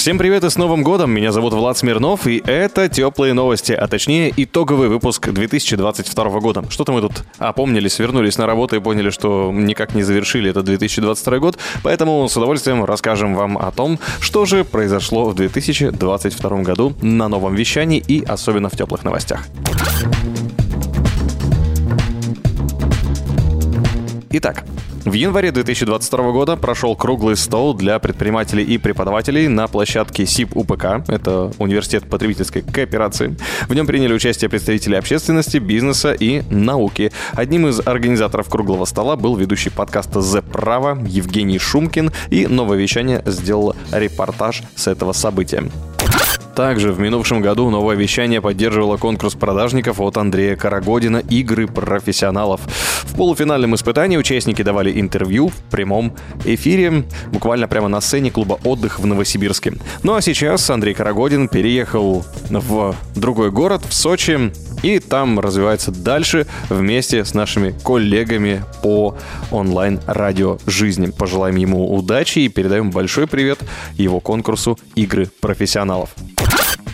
Всем привет и с Новым годом! Меня зовут Влад Смирнов, и это теплые новости, а точнее итоговый выпуск 2022 года. Что-то мы тут опомнились, вернулись на работу и поняли, что никак не завершили этот 2022 год, поэтому с удовольствием расскажем вам о том, что же произошло в 2022 году на новом вещании и особенно в теплых новостях. Итак, в январе 2022 года прошел круглый стол для предпринимателей и преподавателей на площадке СИП УПК, это Университет потребительской кооперации. В нем приняли участие представители общественности, бизнеса и науки. Одним из организаторов круглого стола был ведущий подкаста «Зе Право» Евгений Шумкин, и новое вещание сделало репортаж с этого события. Также в минувшем году новое вещание поддерживало конкурс продажников от Андрея Карагодина «Игры профессионалов». В полуфинальном испытании участники давали интервью в прямом эфире, буквально прямо на сцене клуба «Отдых» в Новосибирске. Ну а сейчас Андрей Карагодин переехал в другой город, в Сочи, и там развивается дальше вместе с нашими коллегами по онлайн-радио жизни. Пожелаем ему удачи и передаем большой привет его конкурсу «Игры профессионалов».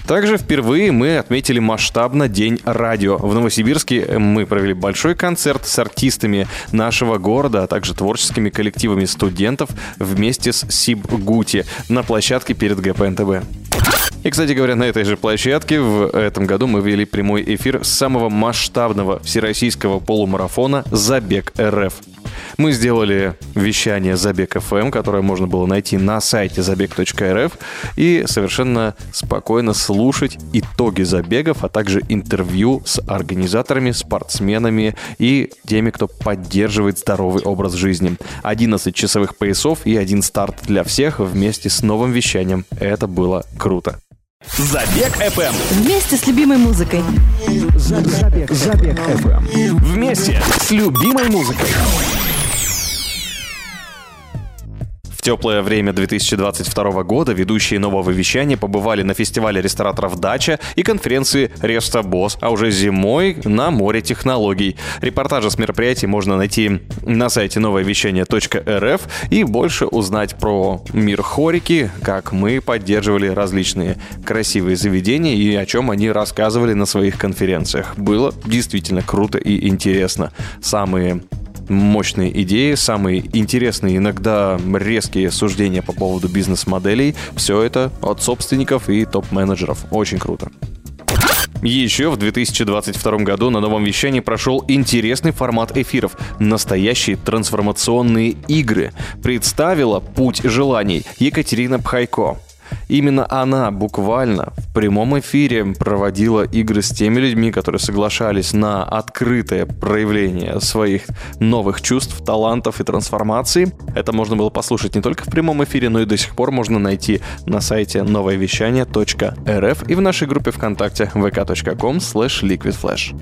Также впервые мы отметили масштабно День радио. В Новосибирске мы провели большой концерт с артистами нашего города, а также творческими коллективами студентов вместе с Сибгути на площадке перед ГПНТБ. И, кстати говоря, на этой же площадке в этом году мы вели прямой эфир самого масштабного всероссийского полумарафона «Забег РФ». Мы сделали вещание Забег ФМ, которое можно было найти на сайте забег.рф и совершенно спокойно слушать итоги забегов, а также интервью с организаторами, спортсменами и теми, кто поддерживает здоровый образ жизни. 11 часовых поясов и один старт для всех вместе с новым вещанием. Это было круто. Забег ФМ. Вместе с любимой музыкой. Забег, Забег ФМ. Вместе с любимой музыкой. Теплое время 2022 года ведущие нового вещания побывали на фестивале рестораторов «Дача» и конференции «Реста Босс», а уже зимой на море технологий. Репортажи с мероприятий можно найти на сайте нововещание.рф и больше узнать про мир хорики, как мы поддерживали различные красивые заведения и о чем они рассказывали на своих конференциях. Было действительно круто и интересно. Самые мощные идеи, самые интересные, иногда резкие суждения по поводу бизнес-моделей. Все это от собственников и топ-менеджеров. Очень круто. Еще в 2022 году на новом вещании прошел интересный формат эфиров «Настоящие трансформационные игры». Представила «Путь желаний» Екатерина Пхайко. Именно она буквально в прямом эфире проводила игры с теми людьми, которые соглашались на открытое проявление своих новых чувств, талантов и трансформаций. Это можно было послушать не только в прямом эфире, но и до сих пор можно найти на сайте новоевещание.рф и в нашей группе ВКонтакте vk.com slash liquidflash.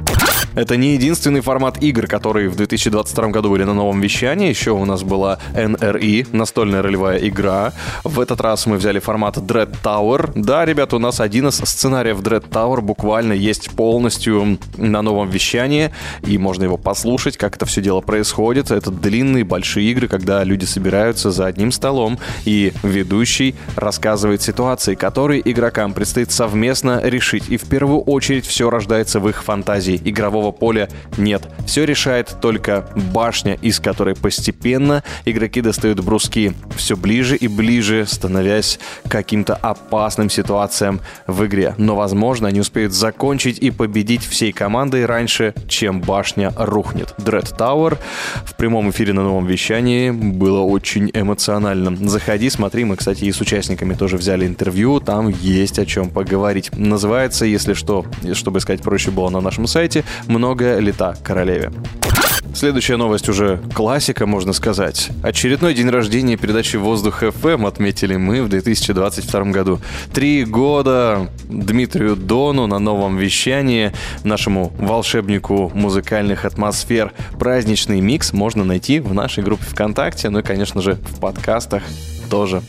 Это не единственный формат игр, которые в 2022 году были на новом вещании. Еще у нас была NRE, настольная ролевая игра. В этот раз мы взяли формат Dread Tower. Да, ребята, у нас один из сценариев Dread Tower буквально есть полностью на новом вещании, и можно его послушать, как это все дело происходит. Это длинные, большие игры, когда люди собираются за одним столом, и ведущий рассказывает ситуации, которые игрокам предстоит совместно решить. И в первую очередь все рождается в их фантазии. Игрового поля нет. Все решает только башня, из которой постепенно игроки достают бруски все ближе и ближе, становясь каким-то опасным ситуациям в игре. Но, возможно, они успеют закончить и победить всей командой раньше, чем башня рухнет. Dread Tower в прямом эфире на новом вещании было очень эмоционально. Заходи, смотри, мы, кстати, и с участниками тоже взяли интервью, там есть о чем поговорить. Называется, если что, чтобы сказать проще было на нашем сайте, «Много лета королеве». Следующая новость уже классика, можно сказать. Очередной день рождения передачи «Воздух FM отметили мы в 2022 году. Три года Дмитрию Дону на новом вещании, нашему волшебнику музыкальных атмосфер. Праздничный микс можно найти в нашей группе ВКонтакте, ну и, конечно же, в подкастах тоже.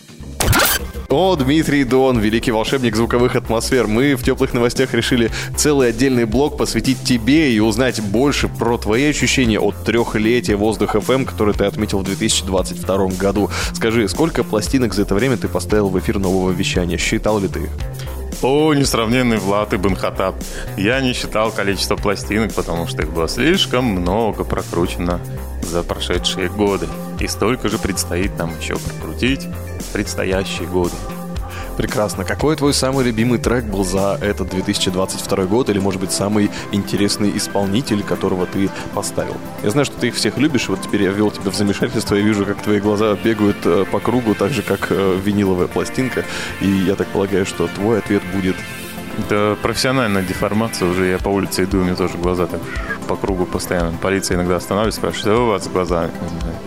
О, Дмитрий Дон, великий волшебник звуковых атмосфер. Мы в теплых новостях решили целый отдельный блок посвятить тебе и узнать больше про твои ощущения от трехлетия Воздух FM, который ты отметил в 2022 году. Скажи, сколько пластинок за это время ты поставил в эфир нового вещания? Считал ли ты их? О, несравненный Влад и Хаттаб. Я не считал количество пластинок, потому что их было слишком много прокручено за прошедшие годы. И столько же предстоит нам еще прокрутить предстоящие годы. Прекрасно. Какой твой самый любимый трек был за этот 2022 год? Или, может быть, самый интересный исполнитель, которого ты поставил? Я знаю, что ты их всех любишь. Вот теперь я ввел тебя в замешательство. Я вижу, как твои глаза бегают э, по кругу, так же, как э, виниловая пластинка. И я так полагаю, что твой ответ будет это профессиональная деформация уже. Я по улице иду, у меня тоже глаза так по кругу постоянно. Полиция иногда останавливается, спрашивает, что у вас с глазами?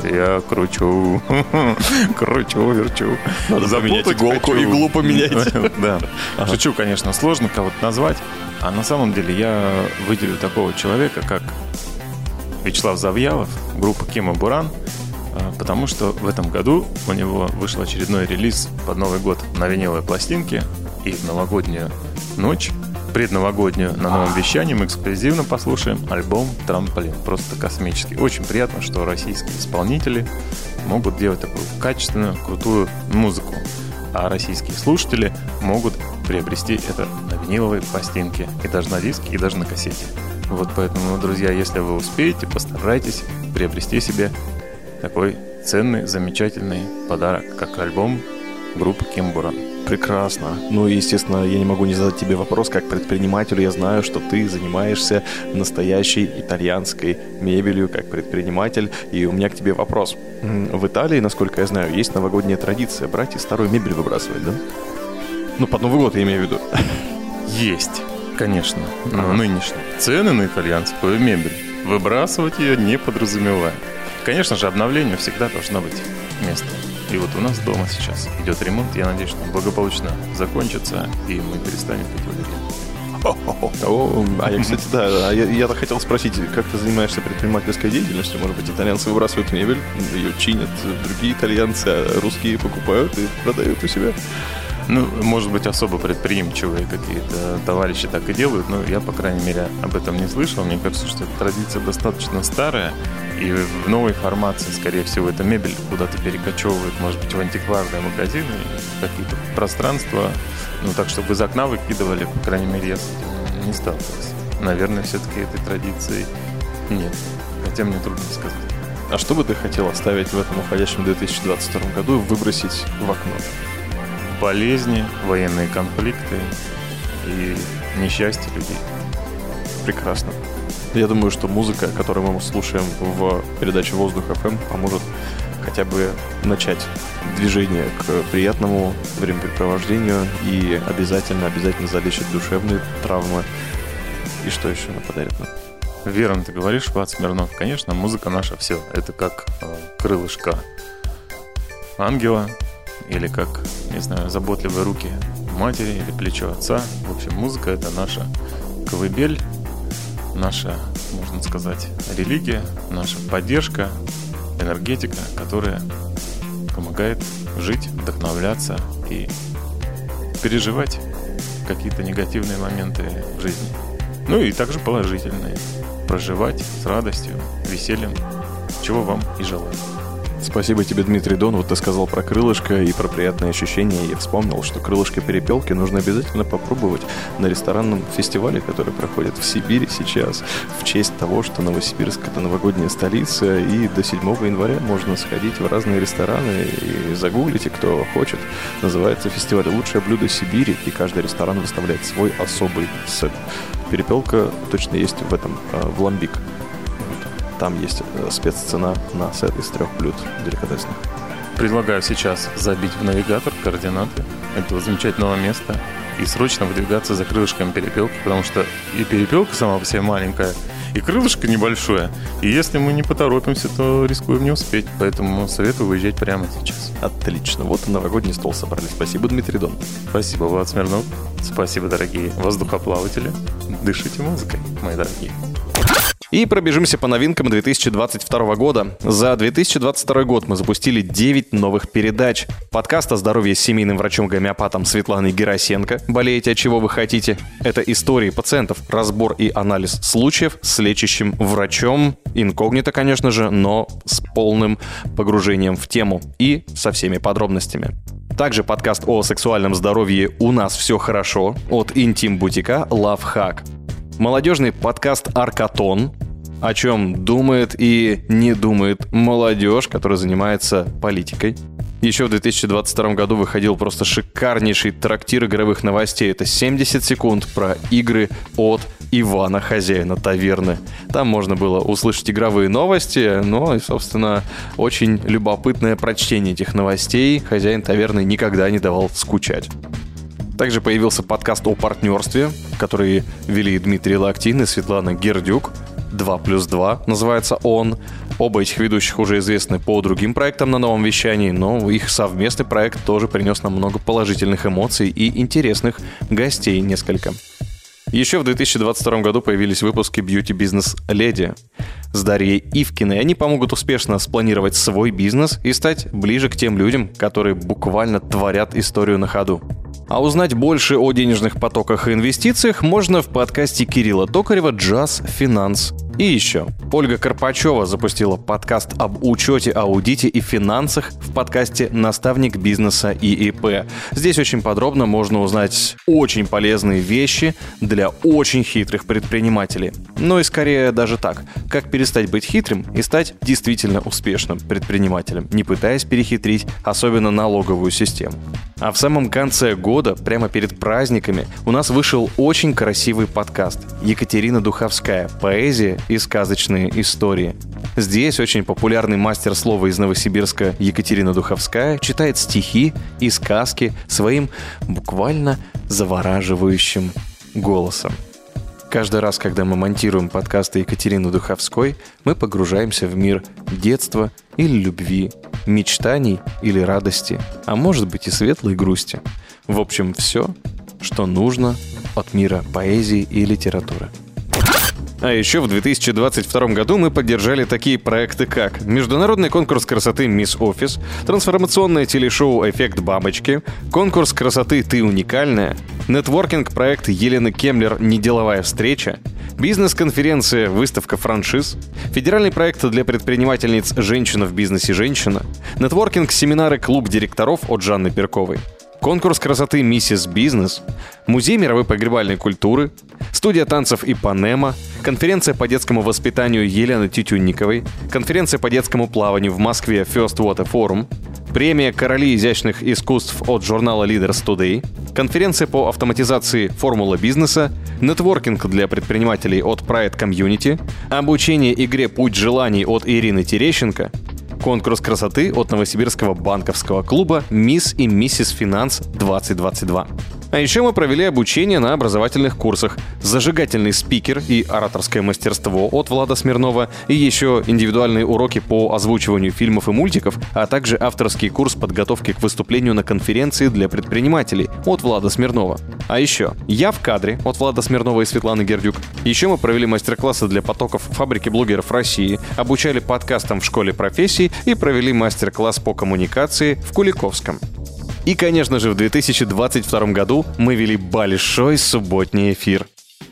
Я кручу, кручу, верчу. Надо поменять иголку, хочу. иглу поменять. Да. Шучу, конечно, сложно кого-то назвать. А на самом деле я выделю такого человека, как Вячеслав Завьялов, группа Кима Буран, а, потому что в этом году у него вышел очередной релиз под Новый год на виниловой пластинке и в новогоднюю ночь, предновогоднюю, на новом вещании мы эксклюзивно послушаем альбом «Трамполин». Просто космический. Очень приятно, что российские исполнители могут делать такую качественную, крутую музыку. А российские слушатели могут приобрести это на виниловой пластинке, и даже на диске, и даже на кассете. Вот поэтому, друзья, если вы успеете, постарайтесь приобрести себе такой ценный, замечательный подарок, как альбом группы Кимбуран. Прекрасно. Ну и, естественно, я не могу не задать тебе вопрос, как предпринимателю. Я знаю, что ты занимаешься настоящей итальянской мебелью, как предприниматель. И у меня к тебе вопрос. В Италии, насколько я знаю, есть новогодняя традиция брать и старую мебель выбрасывать, да? Ну, под Новый год я имею в виду. Есть, конечно. Но ага. нынешние цены на итальянскую мебель выбрасывать ее не подразумевает. Конечно же, обновлению всегда должно быть место. И вот у нас дома сейчас идет ремонт. Я надеюсь, что он благополучно закончится, и мы перестанем пить валерьян. О, а я, кстати, да, я, я хотел спросить, как ты занимаешься предпринимательской деятельностью? Может быть, итальянцы выбрасывают мебель, ее чинят другие итальянцы, а русские покупают и продают у себя? Ну, может быть, особо предприимчивые какие-то товарищи так и делают, но я, по крайней мере, об этом не слышал. Мне кажется, что эта традиция достаточно старая, и в новой формации, скорее всего, эта мебель куда-то перекочевывает, может быть, в антикварные магазины, какие-то пространства, ну, так, чтобы из окна выкидывали, по крайней мере, я с этим не сталкивался. Наверное, все-таки этой традиции нет, хотя мне трудно сказать. А что бы ты хотел оставить в этом уходящем 2022 году и выбросить в окно? Болезни, военные конфликты и несчастье людей. Прекрасно. Я думаю, что музыка, которую мы слушаем в передаче «Воздух FM», поможет хотя бы начать движение к приятному времяпрепровождению и обязательно, обязательно залечит душевные травмы. И что еще она подарит нам? Верно ты говоришь, Влад Смирнов. Конечно, музыка наша все. Это как э, крылышко ангела, или как, не знаю, заботливые руки матери или плечо отца. В общем, музыка — это наша колыбель, наша, можно сказать, религия, наша поддержка, энергетика, которая помогает жить, вдохновляться и переживать какие-то негативные моменты в жизни. Ну и также положительные. Проживать с радостью, весельем, чего вам и желаю. Спасибо тебе, Дмитрий Дон. Вот ты сказал про крылышко и про приятные ощущения. Я вспомнил, что крылышко перепелки нужно обязательно попробовать на ресторанном фестивале, который проходит в Сибири сейчас, в честь того, что Новосибирск — это новогодняя столица, и до 7 января можно сходить в разные рестораны и загуглите, кто хочет. Называется фестиваль «Лучшее блюдо Сибири», и каждый ресторан выставляет свой особый сет. Перепелка точно есть в этом, э, в ламбик. Там есть э, спеццена на сет из трех блюд деликатесных. Предлагаю сейчас забить в навигатор координаты этого замечательного места и срочно выдвигаться за крылышком перепелки, потому что и перепелка сама по себе маленькая, и крылышко небольшое. И если мы не поторопимся, то рискуем не успеть. Поэтому советую выезжать прямо сейчас. Отлично. Вот и новогодний стол собрали. Спасибо, Дмитрий Дон. Спасибо, Влад Смирнов. Спасибо, дорогие воздухоплаватели. Дышите музыкой, мои дорогие. И пробежимся по новинкам 2022 года. За 2022 год мы запустили 9 новых передач. Подкаст о здоровье с семейным врачом-гомеопатом Светланой Герасенко «Болеете, от чего вы хотите?» Это истории пациентов, разбор и анализ случаев с лечащим врачом. Инкогнито, конечно же, но с полным погружением в тему и со всеми подробностями. Также подкаст о сексуальном здоровье «У нас все хорошо» от интим-бутика Love Hack. Молодежный подкаст «Аркатон», о чем думает и не думает молодежь, которая занимается политикой. Еще в 2022 году выходил просто шикарнейший трактир игровых новостей. Это 70 секунд про игры от Ивана, хозяина таверны. Там можно было услышать игровые новости, но и, собственно, очень любопытное прочтение этих новостей. Хозяин таверны никогда не давал скучать. Также появился подкаст о партнерстве, который вели Дмитрий Лактин и Светлана Гердюк. 2 плюс 2 называется он. Оба этих ведущих уже известны по другим проектам на новом вещании, но их совместный проект тоже принес нам много положительных эмоций и интересных гостей несколько. Еще в 2022 году появились выпуски «Бьюти Бизнес Леди» с Дарьей Ивкиной. Они помогут успешно спланировать свой бизнес и стать ближе к тем людям, которые буквально творят историю на ходу. А узнать больше о денежных потоках и инвестициях можно в подкасте Кирилла Токарева «Джаз Финанс». И еще, Ольга Карпачева запустила подкаст об учете, аудите и финансах в подкасте «Наставник бизнеса и ИП». Здесь очень подробно можно узнать очень полезные вещи для очень хитрых предпринимателей. Ну и скорее даже так, как перестать быть хитрым и стать действительно успешным предпринимателем, не пытаясь перехитрить особенно налоговую систему. А в самом конце года, прямо перед праздниками, у нас вышел очень красивый подкаст «Екатерина Духовская. Поэзия и сказочные истории». Здесь очень популярный мастер слова из Новосибирска Екатерина Духовская читает стихи и сказки своим буквально завораживающим голосом. Каждый раз, когда мы монтируем подкасты Екатерины Духовской, мы погружаемся в мир детства или любви, мечтаний или радости, а может быть и светлой грусти. В общем, все, что нужно от мира поэзии и литературы. А еще в 2022 году мы поддержали такие проекты, как Международный конкурс красоты «Мисс Офис», трансформационное телешоу «Эффект бабочки», конкурс красоты «Ты уникальная», нетворкинг-проект Елены Кемлер. «Неделовая встреча», бизнес-конференция «Выставка франшиз», федеральный проект для предпринимательниц «Женщина в бизнесе женщина», нетворкинг-семинары «Клуб директоров» от Жанны Перковой – конкурс красоты «Миссис Бизнес», Музей мировой погребальной культуры, студия танцев «Ипанема», конференция по детскому воспитанию Елены Тютюнниковой, конференция по детскому плаванию в Москве First Water Forum, премия «Короли изящных искусств» от журнала Leaders Today, конференция по автоматизации «Формула бизнеса», нетворкинг для предпринимателей от Pride Community, обучение игре «Путь желаний» от Ирины Терещенко, конкурс красоты от Новосибирского банковского клуба «Мисс и Миссис Финанс 2022». А еще мы провели обучение на образовательных курсах «Зажигательный спикер» и «Ораторское мастерство» от Влада Смирнова, и еще индивидуальные уроки по озвучиванию фильмов и мультиков, а также авторский курс подготовки к выступлению на конференции для предпринимателей от Влада Смирнова. А еще «Я в кадре» от Влада Смирнова и Светланы Гердюк. Еще мы провели мастер-классы для потоков фабрики блогеров России, обучали подкастам в школе профессий и провели мастер-класс по коммуникации в Куликовском. И, конечно же, в 2022 году мы вели большой субботний эфир.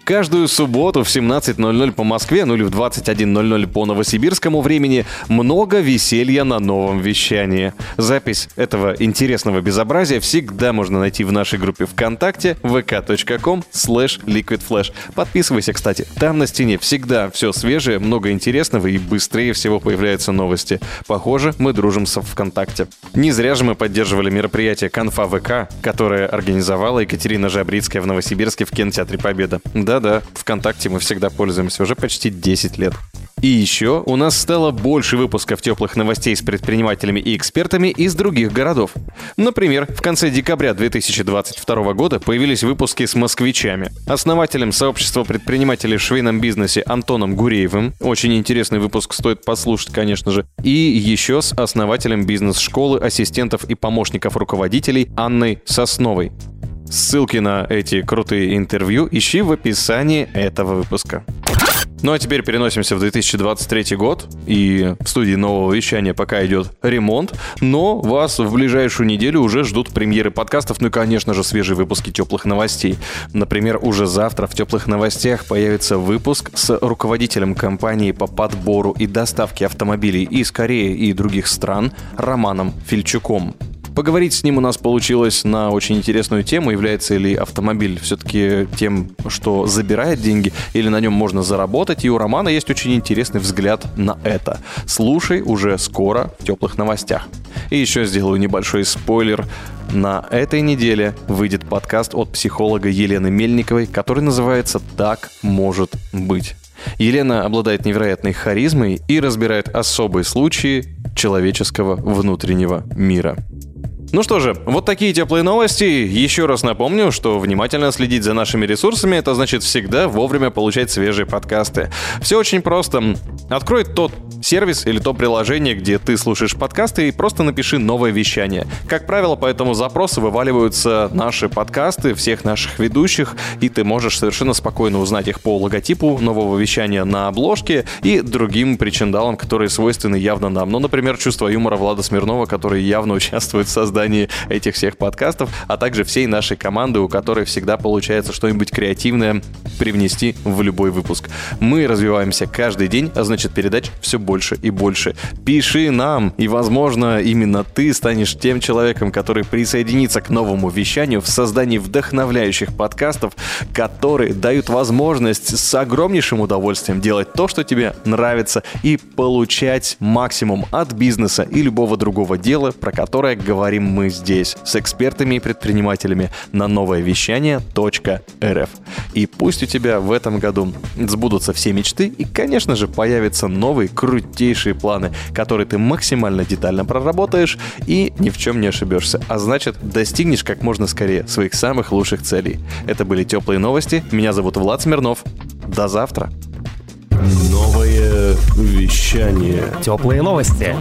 Каждую субботу в 17.00 по Москве, ну или в 21.00 по новосибирскому времени, много веселья на новом вещании. Запись этого интересного безобразия всегда можно найти в нашей группе ВКонтакте vk.com slash liquidflash. Подписывайся, кстати. Там на стене всегда все свежее, много интересного и быстрее всего появляются новости. Похоже, мы дружим со ВКонтакте. Не зря же мы поддерживали мероприятие «Конфа ВК», которое организовала Екатерина Жабрицкая в Новосибирске в кинотеатре «Победа». Да-да, ВКонтакте мы всегда пользуемся уже почти 10 лет. И еще у нас стало больше выпусков теплых новостей с предпринимателями и экспертами из других городов. Например, в конце декабря 2022 года появились выпуски с москвичами. Основателем сообщества предпринимателей в швейном бизнесе Антоном Гуреевым. Очень интересный выпуск, стоит послушать, конечно же. И еще с основателем бизнес-школы ассистентов и помощников руководителей Анной Сосновой. Ссылки на эти крутые интервью ищи в описании этого выпуска. Ну а теперь переносимся в 2023 год, и в студии нового вещания пока идет ремонт, но вас в ближайшую неделю уже ждут премьеры подкастов, ну и, конечно же, свежие выпуски теплых новостей. Например, уже завтра в теплых новостях появится выпуск с руководителем компании по подбору и доставке автомобилей из Кореи и других стран Романом Фильчуком. Поговорить с ним у нас получилось на очень интересную тему, является ли автомобиль все-таки тем, что забирает деньги, или на нем можно заработать, и у Романа есть очень интересный взгляд на это. Слушай уже скоро в теплых новостях. И еще сделаю небольшой спойлер. На этой неделе выйдет подкаст от психолога Елены Мельниковой, который называется «Так может быть». Елена обладает невероятной харизмой и разбирает особые случаи человеческого внутреннего мира. Ну что же, вот такие теплые новости. Еще раз напомню, что внимательно следить за нашими ресурсами, это значит всегда вовремя получать свежие подкасты. Все очень просто. Открой тот сервис или то приложение, где ты слушаешь подкасты, и просто напиши новое вещание. Как правило, по этому запросу вываливаются наши подкасты всех наших ведущих, и ты можешь совершенно спокойно узнать их по логотипу нового вещания на обложке и другим причиндалам, которые свойственны явно нам. Ну, например, чувство юмора Влада Смирнова, который явно участвует в создании создании этих всех подкастов, а также всей нашей команды, у которой всегда получается что-нибудь креативное привнести в любой выпуск. Мы развиваемся каждый день, а значит передач все больше и больше. Пиши нам, и возможно именно ты станешь тем человеком, который присоединится к новому вещанию в создании вдохновляющих подкастов, которые дают возможность с огромнейшим удовольствием делать то, что тебе нравится, и получать максимум от бизнеса и любого другого дела, про которое говорим мы здесь с экспертами и предпринимателями на новое вещание .рф. И пусть у тебя в этом году сбудутся все мечты и, конечно же, появятся новые крутейшие планы, которые ты максимально детально проработаешь и ни в чем не ошибешься. А значит, достигнешь как можно скорее своих самых лучших целей. Это были теплые новости. Меня зовут Влад Смирнов. До завтра. Новое вещание. Теплые новости.